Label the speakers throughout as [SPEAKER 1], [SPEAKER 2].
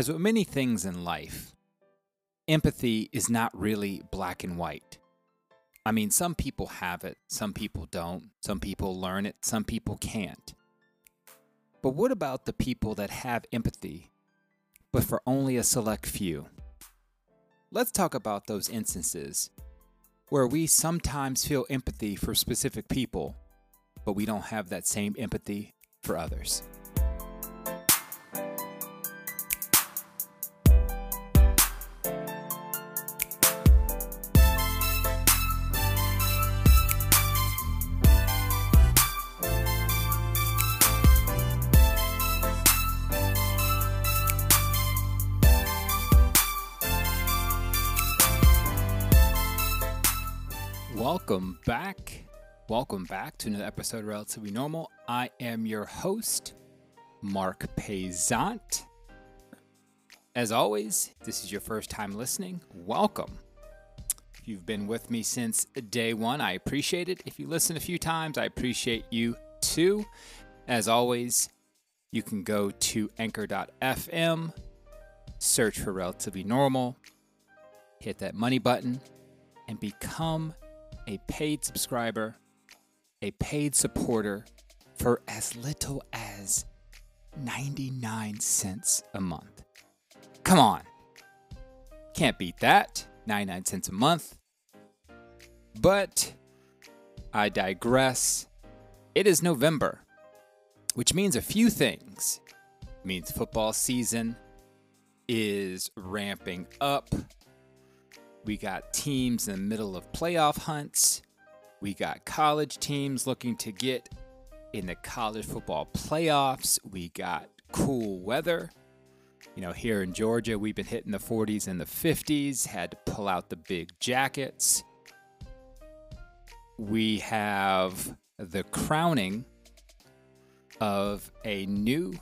[SPEAKER 1] As with many things in life, empathy is not really black and white. I mean, some people have it, some people don't, some people learn it, some people can't. But what about the people that have empathy, but for only a select few? Let's talk about those instances where we sometimes feel empathy for specific people, but we don't have that same empathy for others. Back. Welcome back to another episode of Relatively Normal. I am your host, Mark Payzant. As always, this is your first time listening. Welcome. If you've been with me since day one, I appreciate it. If you listen a few times, I appreciate you too. As always, you can go to anchor.fm, search for Relatively Normal, hit that money button, and become a paid subscriber, a paid supporter for as little as 99 cents a month. Come on. Can't beat that. 99 cents a month. But I digress. It is November, which means a few things. It means football season is ramping up. We got teams in the middle of playoff hunts. We got college teams looking to get in the college football playoffs. We got cool weather. You know, here in Georgia, we've been hitting the 40s and the 50s, had to pull out the big jackets. We have the crowning of a new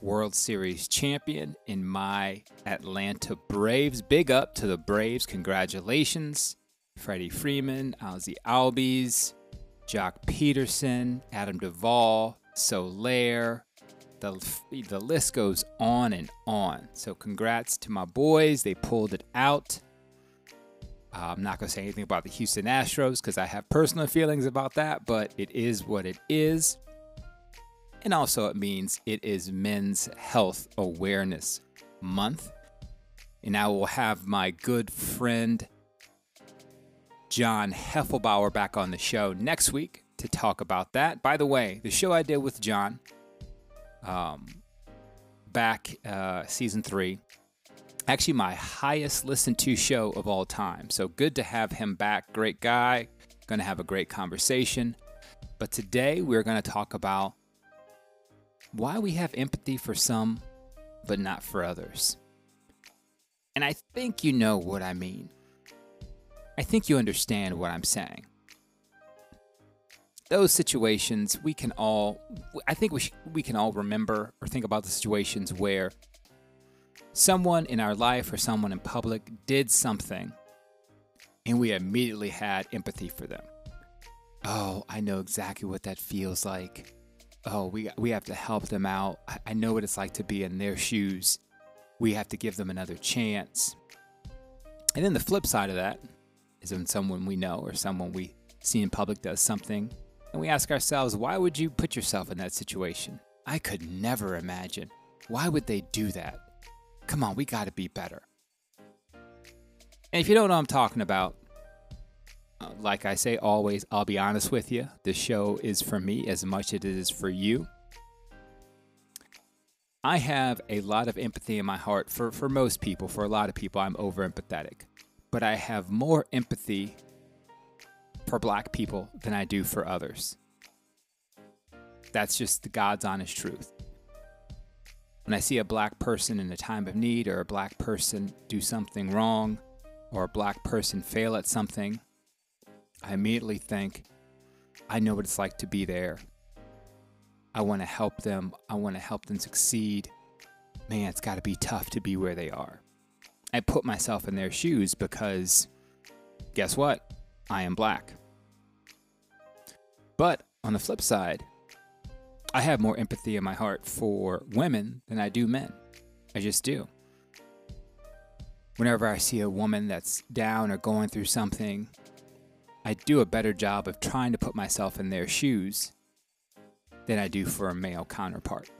[SPEAKER 1] World Series champion in my Atlanta Braves. Big up to the Braves. Congratulations. Freddie Freeman, Ozzie Albies, Joc Pederson, Adam Duvall, Soler. The, the list goes on and on. So, congrats to my boys. They pulled it out. Uh, I'm not going to say anything about the Houston Astros because I have personal feelings about that, but it is what it is. And also, it means it is Men's Health Awareness Month. And I will have my good friend John Heffelbauer back on the show next week to talk about that. By the way, the show I did with John um, back uh, season three, actually my highest listened to show of all time. So good to have him back. Great guy. Going to have a great conversation. But today we're going to talk about why we have empathy for some, but not for others. And I think you know what I mean. I think you understand what I'm saying. Those situations, we can all, I think we, sh- we can all remember or think about the situations where someone in our life or someone in public did something and we immediately had empathy for them. Oh, I know exactly what that feels like oh, we we have to help them out. I, know what it's like to be in their shoes. We have to give them another chance. And then the flip side of that is when someone we know or someone we see in public does something, and we ask ourselves, why would you put yourself in that situation? I could never imagine. Why would they do that? Come on, we got to be better. And if you don't know what I'm talking about, like I say always, I'll be honest with you. This show is for me as much as it is for you. I have a lot of empathy in my heart for, for most people. For a lot of people, I'm over empathetic. But I have more empathy for black people than I do for others. That's just the God's honest truth. When I see a black person in a time of need, or a black person do something wrong, or a black person fail at something, I immediately think, I know what it's like to be there. I want to help them. I want to help them succeed. Man, it's got to be tough to be where they are. I put myself in their shoes because guess what? I am black. But on the flip side, I have more empathy in my heart for women than I do men. I just do. whenever I see a woman that's down or going through something, I do a better job of trying to put myself in their shoes than I do for a male counterpart.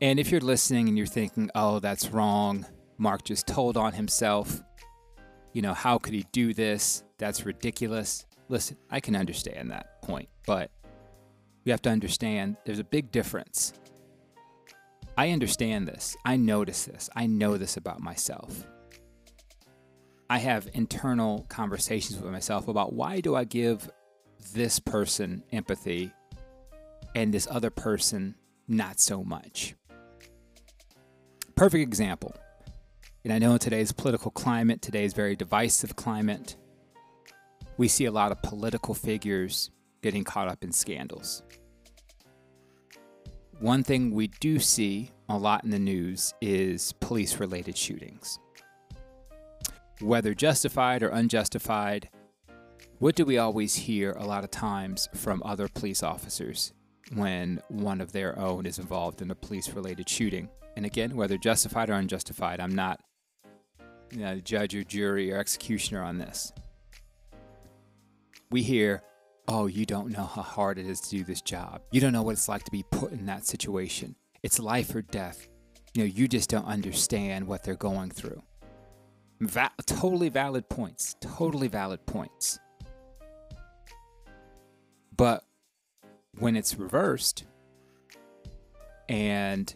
[SPEAKER 1] And if you're listening and you're thinking, oh, that's wrong, Mark just told on himself, you know, how could he do this? That's ridiculous. Listen, I can understand that point, but you have to understand there's a big difference. I understand this. I notice this. I know this about myself. I have internal conversations with myself about why do I give this person empathy and this other person not so much. Perfect example. And I know in today's political climate, today's very divisive climate, we see a lot of political figures getting caught up in scandals. One thing we do see a lot in the news is police related shootings. Whether justified or unjustified, what do we always hear a lot of times from other police officers when one of their own is involved in a police related shooting? And again, whether justified or unjustified, I'm not you know, judge or jury or executioner on this. We hear, oh, you don't know how hard it is to do this job. You don't know what it's like to be put in that situation. It's life or death. You know, you just don't understand what they're going through. Va- totally valid points. Totally valid points. But when it's reversed and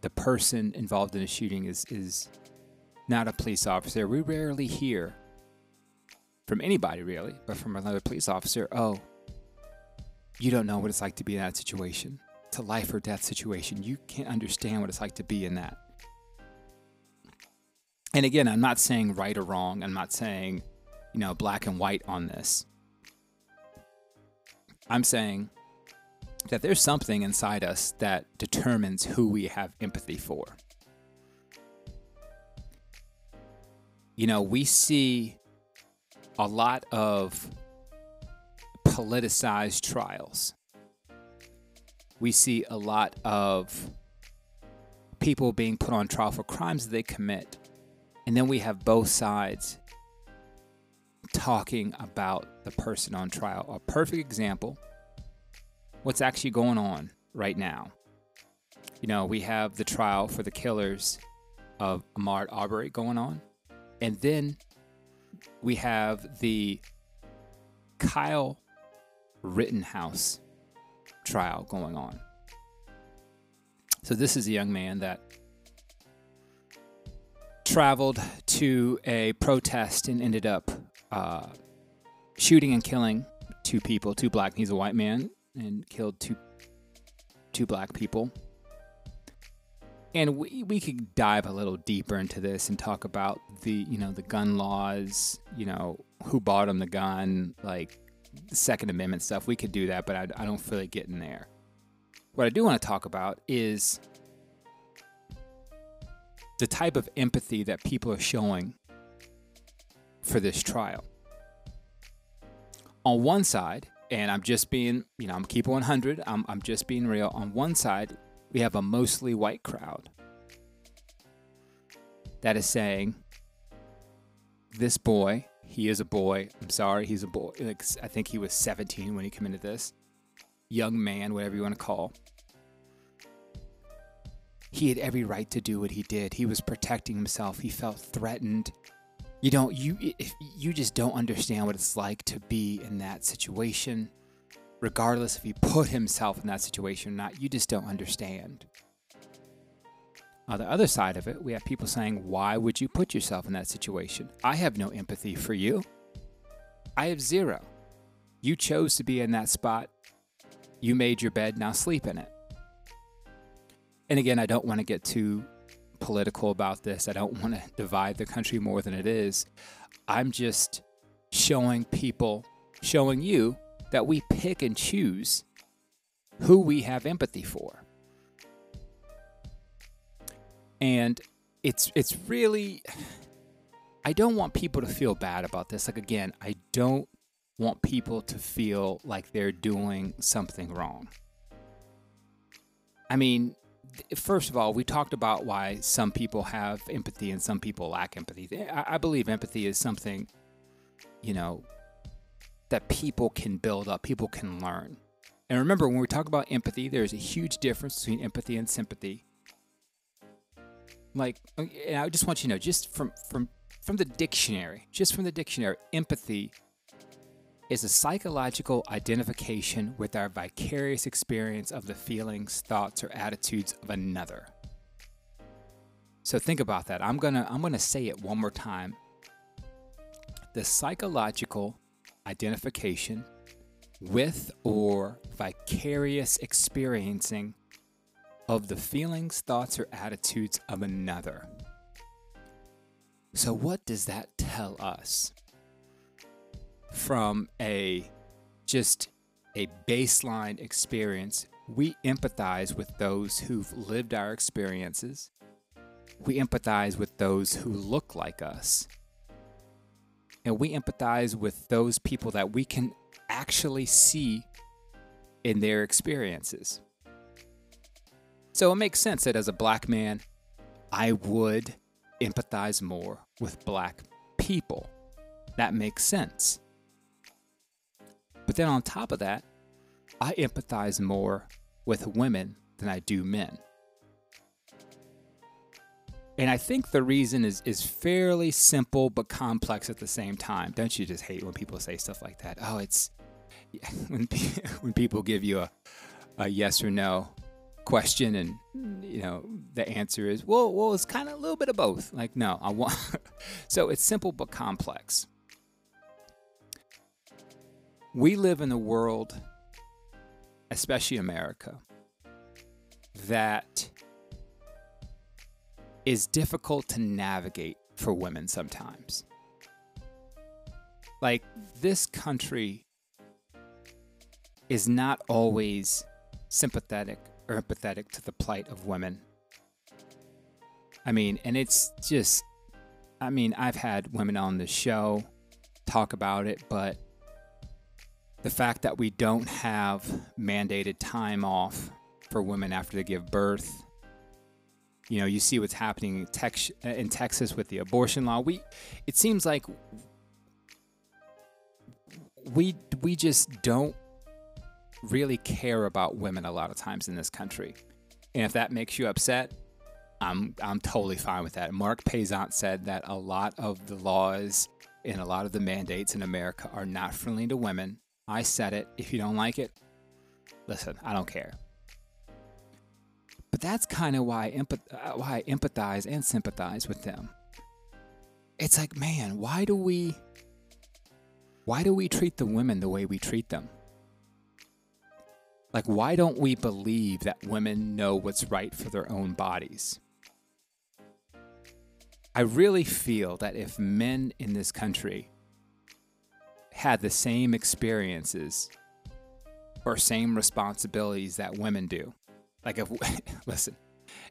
[SPEAKER 1] the person involved in a shooting is is not a police officer, we rarely hear from anybody really, but from another police officer, oh, you don't know what it's like to be in that situation. It's a life or death situation. You can't understand what it's like to be in that. And again, I'm not saying right or wrong. I'm not saying, you know, black and white on this. I'm saying that there's something inside us that determines who we have empathy for. You know, we see a lot of politicized trials. We see a lot of people being put on trial for crimes that they commit. And then we have both sides talking about the person on trial. A perfect example what's actually going on right now. You know, we have the trial for the killers of Ahmaud Arbery going on. And then we have the Kyle Rittenhouse trial going on. So, this is a young man that traveled to a protest and ended up uh, shooting and killing two people, two black. He's a white man and killed two two black people. And we, we could dive a little deeper into this and talk about the you know the gun laws, you know who bought him the gun, like the Second Amendment stuff. We could do that, but I, I don't feel like getting there. What I do want to talk about is the type of empathy that people are showing for this trial. On one side, and I'm just being, you know, I'm keeping 100, I'm, I'm just being real. On one side, we have a mostly white crowd that is saying, this boy, he is a boy. I'm sorry, he's a boy. Like, I think he was 17 when he committed this. Young man, whatever you want to call. He had every right to do what he did. He was protecting himself. He felt threatened. You don't you if you just don't understand what it's like to be in that situation, regardless if he put himself in that situation or not. You just don't understand. On the other side of it, we have people saying, Why would you put yourself in that situation? I have no empathy for you. I have zero. You chose to be in that spot. You made your bed, now sleep in it. And again, I don't want to get too political about this. I don't want to divide the country more than it is. I'm just showing people, showing you that we pick and choose who we have empathy for. And it's it's really I don't want people to feel bad about this. Like again, I don't want people to feel like they're doing something wrong. I mean, first of all, we talked about why some people have empathy and some people lack empathy. Eh, I, I believe empathy is something, you know, that people can build up, people can learn. And remember, when we talk about empathy, there's a huge difference between empathy and sympathy. Like, and I just want you to know, just from from from the dictionary, just from the dictionary, empathy is a psychological identification with our vicarious experience of the feelings, thoughts, or attitudes of another. So think about that. I'm gonna I'm gonna say it one more time. The psychological identification with or vicarious experiencing of the feelings, thoughts, or attitudes of another. So, what does that tell us? From a just a baseline experience, we empathize with those who've lived our experiences. We empathize with those who look like us. And we empathize with those people that we can actually see in their experiences. So it makes sense that as a black man, I would empathize more with black people. That makes sense. But then on top of that, I empathize more with women than I do men. And I think the reason is is fairly simple but complex at the same time. Don't you just hate when people say stuff like that? Oh, it's when when people give you a a yes or no question and you know the answer is well well it's kind of a little bit of both like no i want so it's simple but complex we live in a world especially america that is difficult to navigate for women sometimes like this country is not always sympathetic or empathetic to the plight of women. I mean, and it's just, I mean, I've had women on the show talk about it, but the fact that we don't have mandated time off for women after they give birth. You know, you see what's happening in, Tex- in Texas with the abortion law. We, it seems like we we just don't really care about women a lot of times in this country. And if that makes you upset, I'm I'm totally fine with that. Mark Payzant said that a lot of the laws and a lot of the mandates in America are not friendly to women. I said it. If you don't like it, listen, I don't care. But that's kind of why empath- uh, why I empathize and sympathize with them. It's like, man, why do we why do we treat the women the way we treat them? Like, why don't we believe that women know what's right for their own bodies? I really feel that if men in this country had the same experiences or same responsibilities that women do, like if, listen,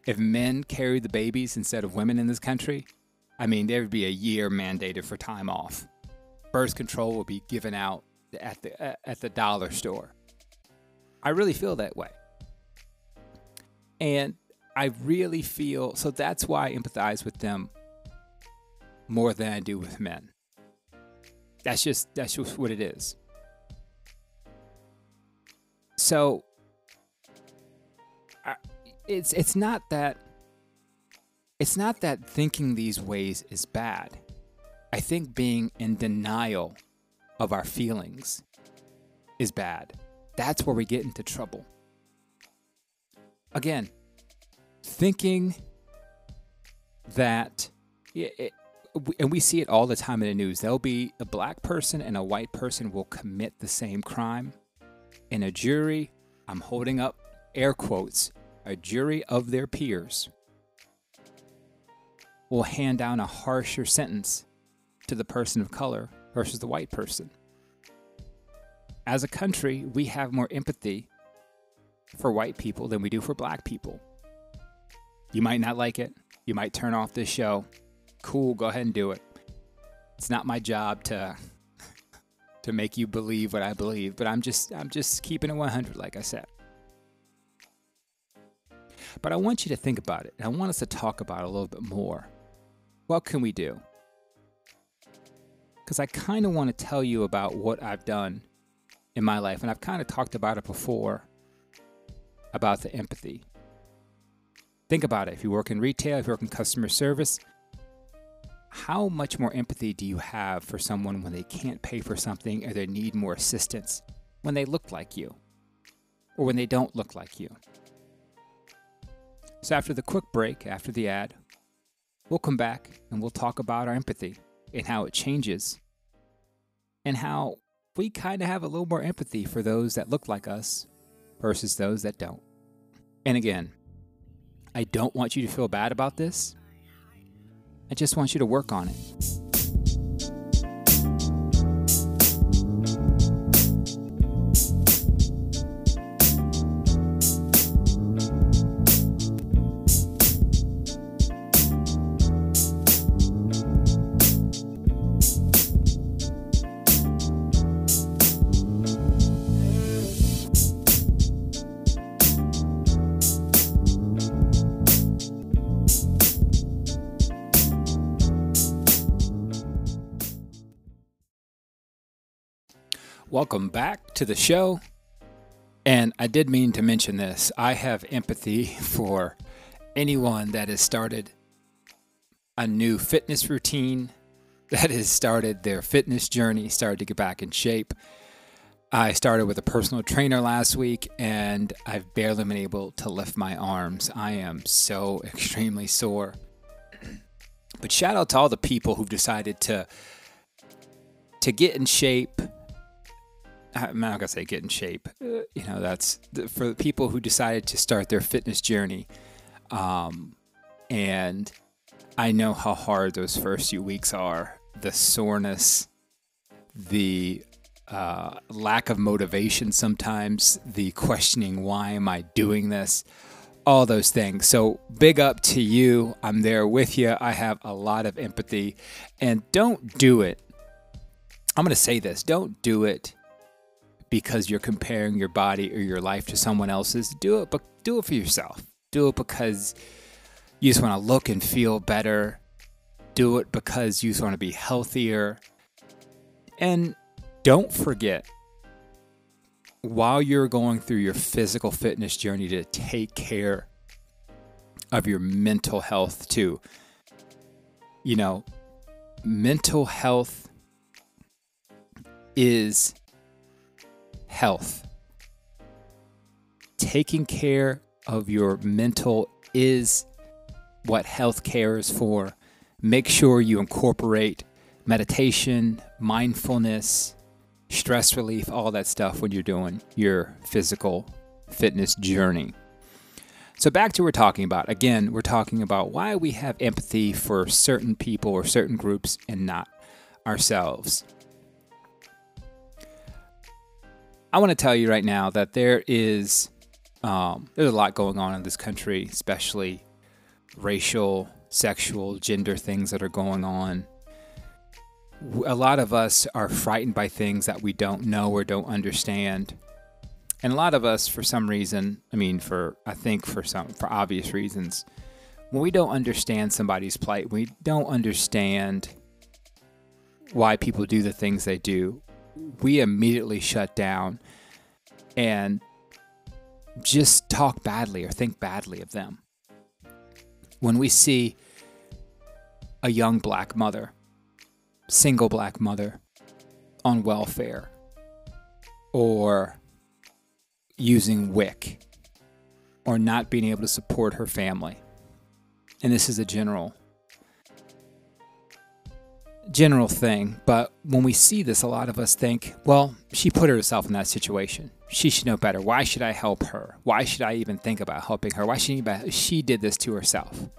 [SPEAKER 1] if men carry the babies instead of women in this country, I mean, there would be a year mandated for time off. Birth control would be given out at the uh, at the dollar store. I really feel that way. And I really feel so that's why I empathize with them more than I do with men. That's just that's just what it is. So I, it's it's not that it's not that thinking these ways is bad. I think being in denial of our feelings is bad. That's where we get into trouble. Again, thinking that, it, and we see it all the time in the news, there'll be a black person and a white person will commit the same crime. And a jury, I'm holding up air quotes, a jury of their peers will hand down a harsher sentence to the person of color versus the white person as a country, we have more empathy for white people than we do for black people. You might not like it. You might turn off this show. Cool, go ahead and do it. It's not my job to to make you believe what I believe, but I'm just I'm just keeping it 100 like I said. But I want you to think about it. And I want us to talk about it a little bit more. What can we do? Because I kind of want to tell you about what I've done in my life. And I've kind of talked about it before about the empathy. Think about it. If you work in retail, if you work in customer service, how much more empathy do you have for someone when they can't pay for something or they need more assistance when they look like you or when they don't look like you? So, after the quick break, after the ad, we'll come back and we'll talk about our empathy and how it changes and how we kind of have a little more empathy for those that look like us versus those that don't. And again, I don't want you to feel bad about this. I just want you to work on it. Welcome back to the show. And I did mean to mention this. I have empathy for anyone that has started a new fitness routine, that has started their fitness journey, started to get back in shape. I started with a personal trainer last week and I've barely been able to lift my arms. I am so extremely sore. But shout out to all the people who've decided to to get in shape, I'm not gonna say get in shape. Uh, you know, that's for people who decided to start their fitness journey. Um, and I know how hard those first few weeks are. The soreness, the uh, lack of motivation sometimes, the questioning, why am I doing this? All those things. So, big up to you. I'm there with you. I have a lot of empathy. And don't do it. I'm going to say this don't do it because you're comparing your body or your life to someone else's. Do it, but do it for yourself. Do it because you just want to look and feel better. Do it because you just want to be healthier. And don't forget, while you're going through your physical fitness journey, to take care of your mental health too. You know, mental health is health. Taking care of your mental is what health care is for. Make sure you incorporate meditation, mindfulness, stress relief, all that stuff when you're doing your physical fitness journey. So, back to what we're talking about. Again, we're talking about why we have empathy for certain people or certain groups and not ourselves. I want to tell you right now that there is um, there's a lot going on in this country, especially racial, sexual, gender things that are going on. A lot of us are frightened by things that we don't know or don't understand. And a lot of us, for some reason, I mean, for I think for some for obvious reasons, when we don't understand somebody's plight, we don't understand why people do the things they do, we immediately shut down and just talk badly or think badly of them. When we see a young black mother, single black mother on welfare, or using WIC, or not being able to support her family, and this is a general general thing, but when we see this, a lot of us think, well, she put herself in that situation. She should know better. Why should I help her? Why should I even think about helping her? Why should she, she did this to herself?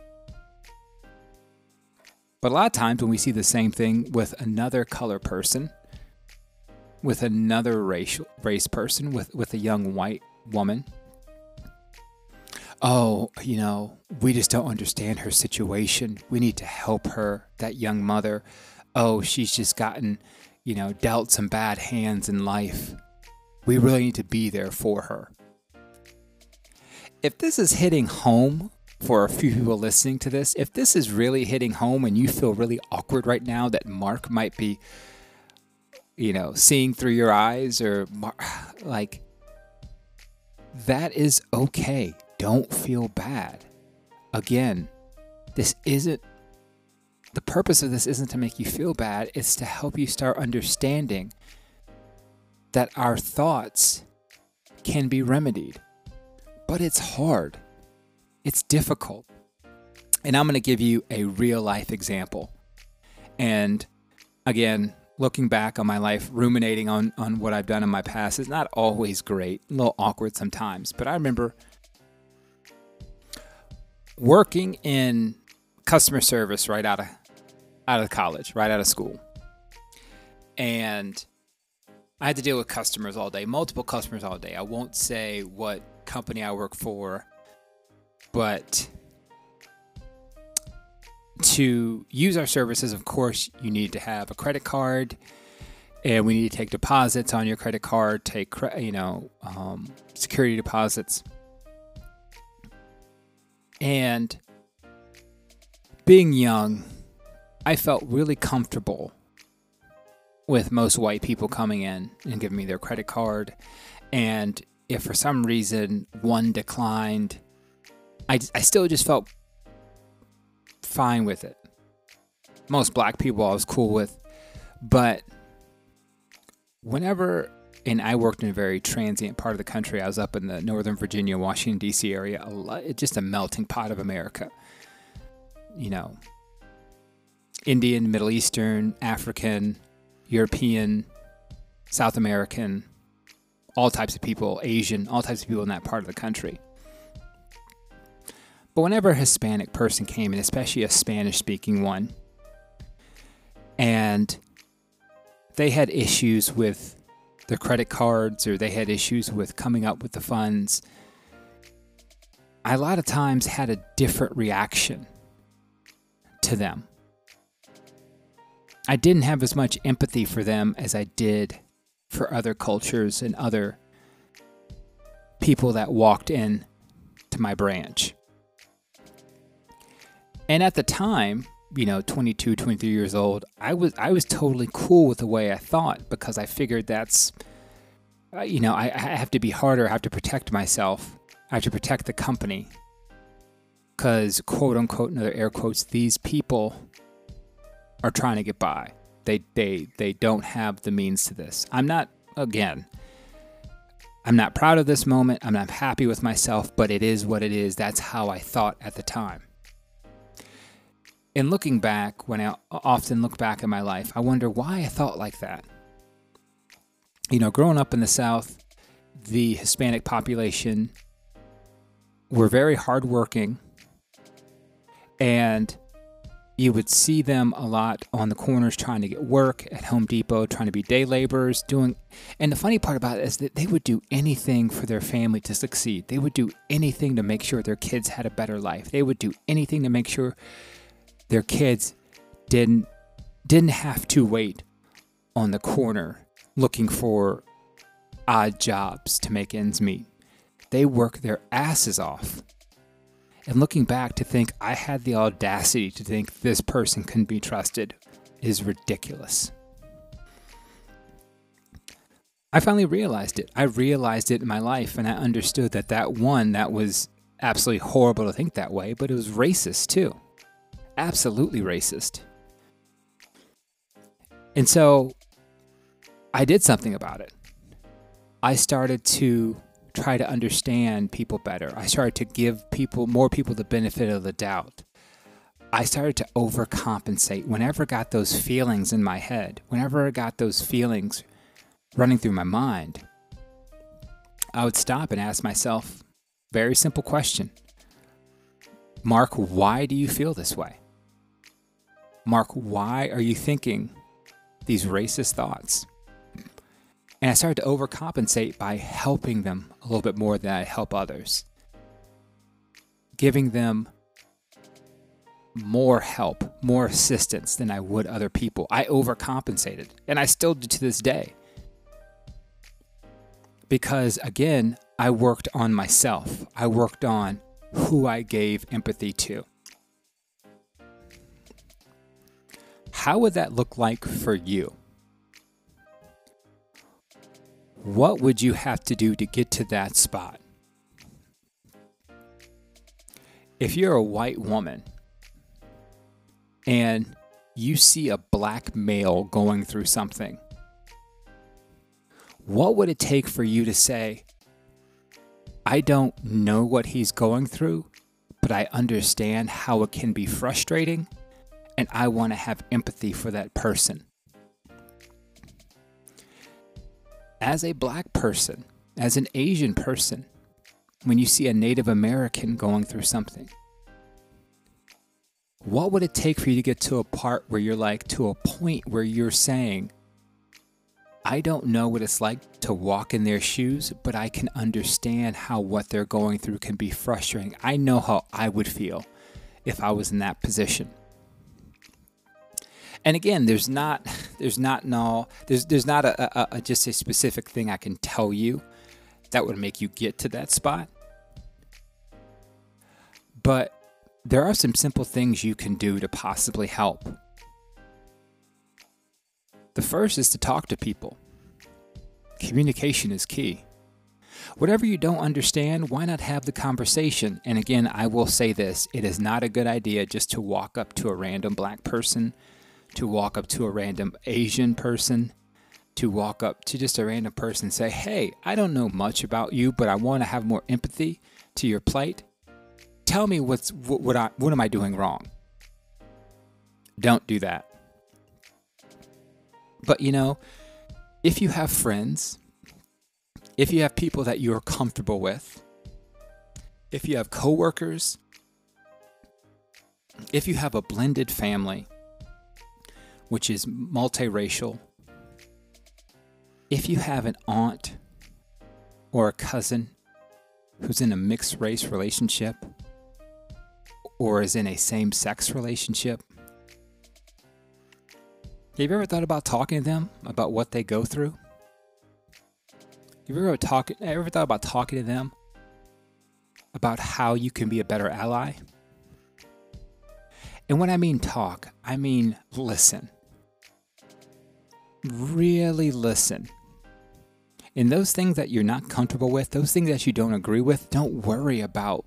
[SPEAKER 1] But a lot of times when we see the same thing with another color person, with another racial race person, with, with a young white woman, oh, you know, we just don't understand her situation. We need to help her, that young mother oh, she's just gotten, you know, dealt some bad hands in life. We really need to be there for her. if this is hitting home for a few people listening to this, if this is really hitting home and you feel really awkward right now that Mark might be, you know, seeing through your eyes or like, that is okay. Don't feel bad. Again, this isn't the purpose of this isn't to make you feel bad, it's to help you start understanding that our thoughts can be remedied. But it's hard, it's difficult. And I'm going to give you a real life example. And again, looking back on my life, ruminating on, on what I've done in my past is not always great, a little awkward sometimes. But I remember working in customer service right out of out of college, right out of school. And I had to deal with customers all day, multiple customers all day. I won't say what company I work for, but to use our services, of course, you need to have a credit card, and we need to take deposits on your credit card, take you know um, security deposits, and being young, I felt really comfortable with most white people coming in and giving me their credit card. And if for some reason one declined, I, I still just felt fine with it. Most black people I was cool with. But whenever, and I worked in a very transient part of the country, I was up in the Northern Virginia, Washington, D.C. area, a lot, just a melting pot of America. You know, Indian, Middle Eastern, African, European, South American, all types of people, Asian, all types of people in that part of the country. But whenever a Hispanic person came in, especially a Spanish speaking one, and they had issues with their credit cards or they had issues with coming up with the funds, I a lot of times had a different reaction to them. I didn't have as much empathy for them as I did for other cultures and other people that walked in to my branch. And at the time, you know, 22, 23 years old, I was I was totally cool with the way I thought because I figured that's uh, you know, I, I have to be harder, I have to protect myself. I have to protect the company. Cuz quote unquote another air quotes these people are trying to get by. They they they don't have the means to this. I'm not again. I'm not proud of this moment. I'm not happy with myself, but it is what it is. That's how I thought at the time. In looking back, when I often look back at my life, I wonder why I thought like that. You know, growing up in the South, the Hispanic population were very hardworking and you would see them a lot on the corners trying to get work at Home Depot, trying to be day laborers, doing. And the funny part about it is that they would do anything for their family to succeed. They would do anything to make sure their kids had a better life. They would do anything to make sure their kids didn't didn't have to wait on the corner looking for odd jobs to make ends meet. They work their asses off and looking back to think I had the audacity to think this person can be trusted is ridiculous. I finally realized it. I realized it in my life, and I understood that that one, that was absolutely horrible to think that way, but it was racist too. Absolutely racist. And so I did something about it. I started to try to understand people better. I started to give people more people the benefit of the doubt. I started to overcompensate whenever I got those feelings in my head, whenever I got those feelings running through my mind. I would stop and ask myself very simple question. Mark, why do you feel this way? Mark, why are you thinking these racist thoughts? And I started to overcompensate by helping them a little bit more than I help others, giving them more help, more assistance than I would other people. I overcompensated, and I still do to this day. Because again, I worked on myself. I worked on who I gave empathy to. How would that look like for you? What would you have to do to get to that spot? If you're a white woman and you see a black male going through something, what would it take for you to say, I don't know what he's going through, but I understand how it can be frustrating, and I want to have empathy for that person. As a black person, as an Asian person, when you see a Native American going through something, what would it take for you to get to a part where you're like, to a point where you're saying, I don't know what it's like to walk in their shoes, but I can understand how what they're going through can be frustrating. I know how I would feel if I was in that position. And again, there's not there's not no there's there's not a, a, a just a specific thing I can tell you that would make you get to that spot. But there are some simple things you can do to possibly help. The first is to talk to people. Communication is key. Whatever you don't understand, why not have the conversation? And again, I will say this it is not a good idea just to walk up to a random black person, to walk up to a random Asian person, to walk up to just a random person and say, Hey, I don't know much about you, but I want to have more empathy to your plight. Tell me what's what, what I what am I doing wrong? Don't do that. But you know, if you have friends, if you have people that you are comfortable with, if you have coworkers, if you have a blended family, which is multiracial, if you have an aunt or a cousin who's in a mixed race relationship or is in a same sex relationship, have you ever thought about talking to them about what they go through? Have you ever, talk, ever thought about talking to them about how you can be a better ally? And when I mean talk, I mean listen. Really listen. And those things that you're not comfortable with, those things that you don't agree with, don't worry about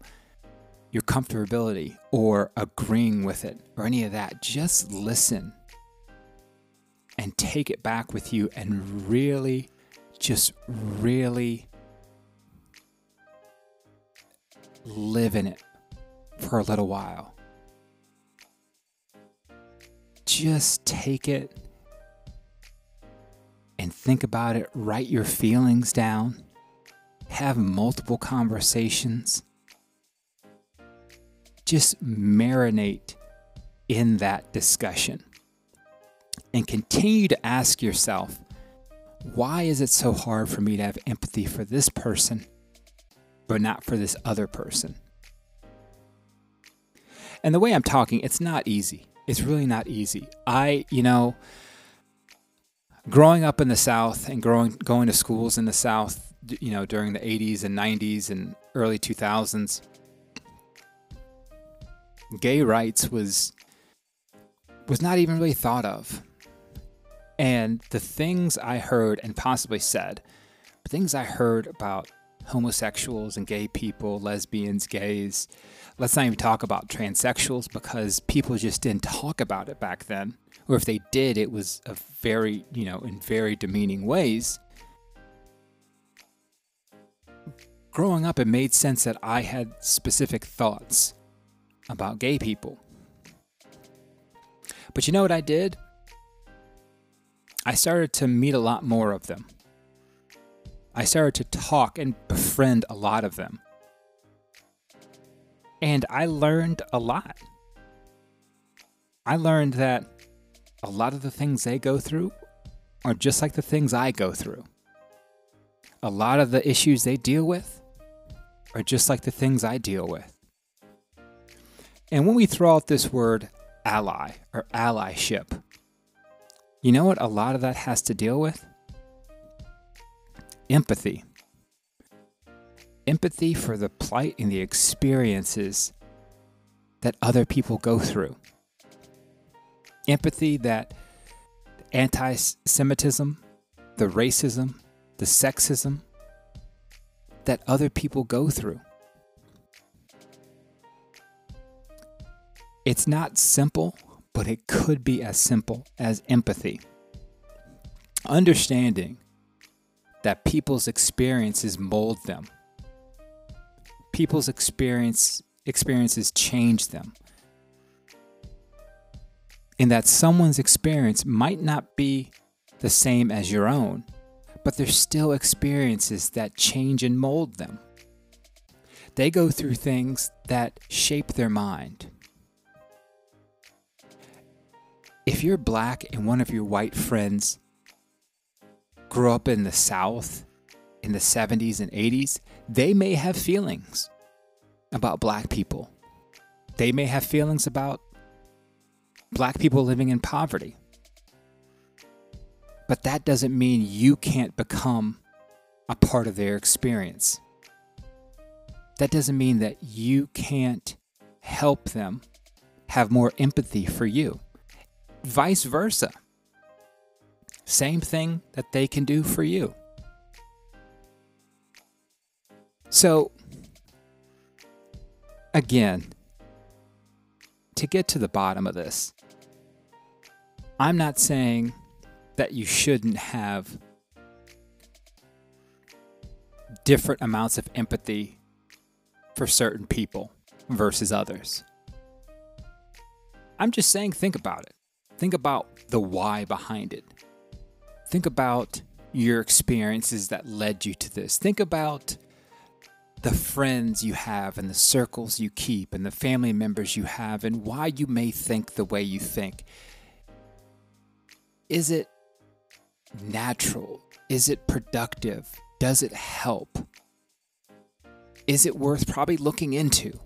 [SPEAKER 1] your comfortability or agreeing with it or any of that. Just listen and take it back with you and really, just really live in it for a little while. Just take it and think about it, write your feelings down, have multiple conversations. Just marinate in that discussion and continue to ask yourself why is it so hard for me to have empathy for this person, but not for this other person? And the way I'm talking, it's not easy. It's really not easy. I, you know, growing up in the South and growing going to schools in the South, you know, during the 80s and 90s and early 2000s, gay rights was was not even really thought of. And the things I heard and possibly said, the things I heard about homosexuals and gay people, lesbians, gays, let's not even talk about transsexuals because people just didn't talk about it back then. Or if they did, it was a very, you know, in very demeaning ways. Growing up, it made sense that I had specific thoughts about gay people. But you know what I did? I started to meet a lot more of them. I started to talk and befriend a lot of them. And I learned a lot. I learned that a lot of the things they go through are just like the things I go through. A lot of the issues they deal with are just like the things I deal with. And when we throw out this word ally or allyship, you know what a lot of that has to deal with? Empathy. empathy for the plight and the experiences that other people go through. Empathy that anti Semitism, the racism, the sexism that other people go through. It's not simple, but it could be as simple as empathy. Understanding that people's experiences mold them. People's experience experiences change them. And that someone's experience might not be the same as your own, but there's still experiences that change and mold them. They go through things that shape their mind. If you're black and one of your white friends grew up in the South in the 70s and 80s, they may have feelings about black people. They may have feelings about black people living in poverty. But that doesn't mean you can't become a part of their experience. That doesn't mean that you can't help them have more empathy for you. Vice versa. Same thing that they can do for you. So, again, to get to the bottom of this, I'm not saying that you shouldn't have different amounts of empathy for certain people versus others. I'm just saying, think about it. Think about the why behind it. Think about your experiences that led you to this. Think about the friends you have and the circles you keep and the family members you have and why you may think the way you think. Is it natural? Is it productive? Does it help? Is it worth probably looking into?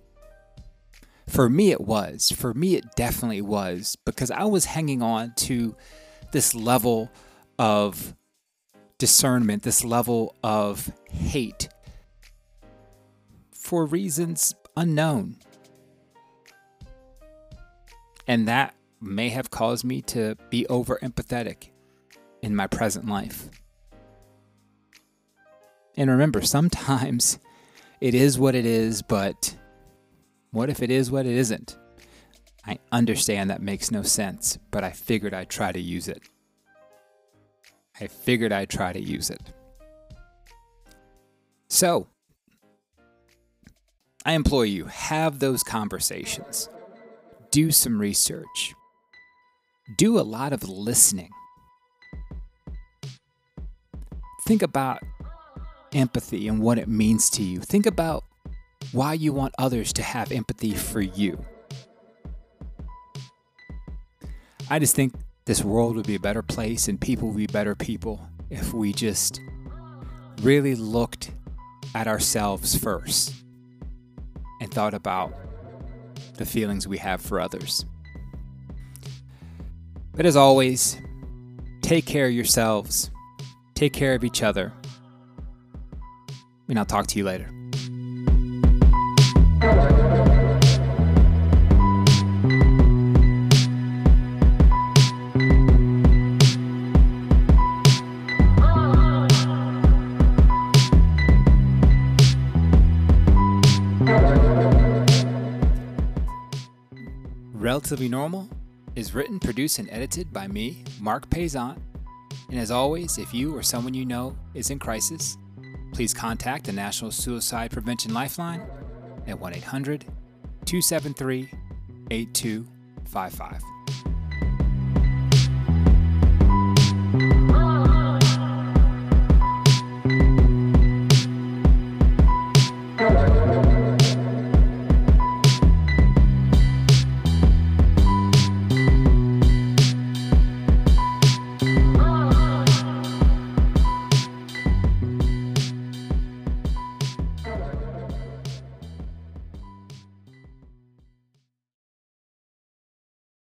[SPEAKER 1] For me, it was. For me, it definitely was because I was hanging on to this level of discernment, this level of hate for reasons unknown. And that may have caused me to be over empathetic in my present life. And remember, sometimes it is what it is, but what if it is what it isn't? I understand that makes no sense, but I figured I'd try to use it. I figured I'd try to use it. So, I implore you, have those conversations. Do some research. Do a lot of listening. Think about empathy and what it means to you. Think about why you want others to have empathy for you. I just think this world would be a better place and people would be better people if we just really looked at ourselves first and thought about the feelings we have for others. But as always, take care of yourselves, take care of each other, and I'll talk to you later. Relatively Normal is written, produced, and edited by me, Mark Payzant. And as always, if you or someone you know is in crisis, please contact the National Suicide Prevention Lifeline at 1 800 273 8255.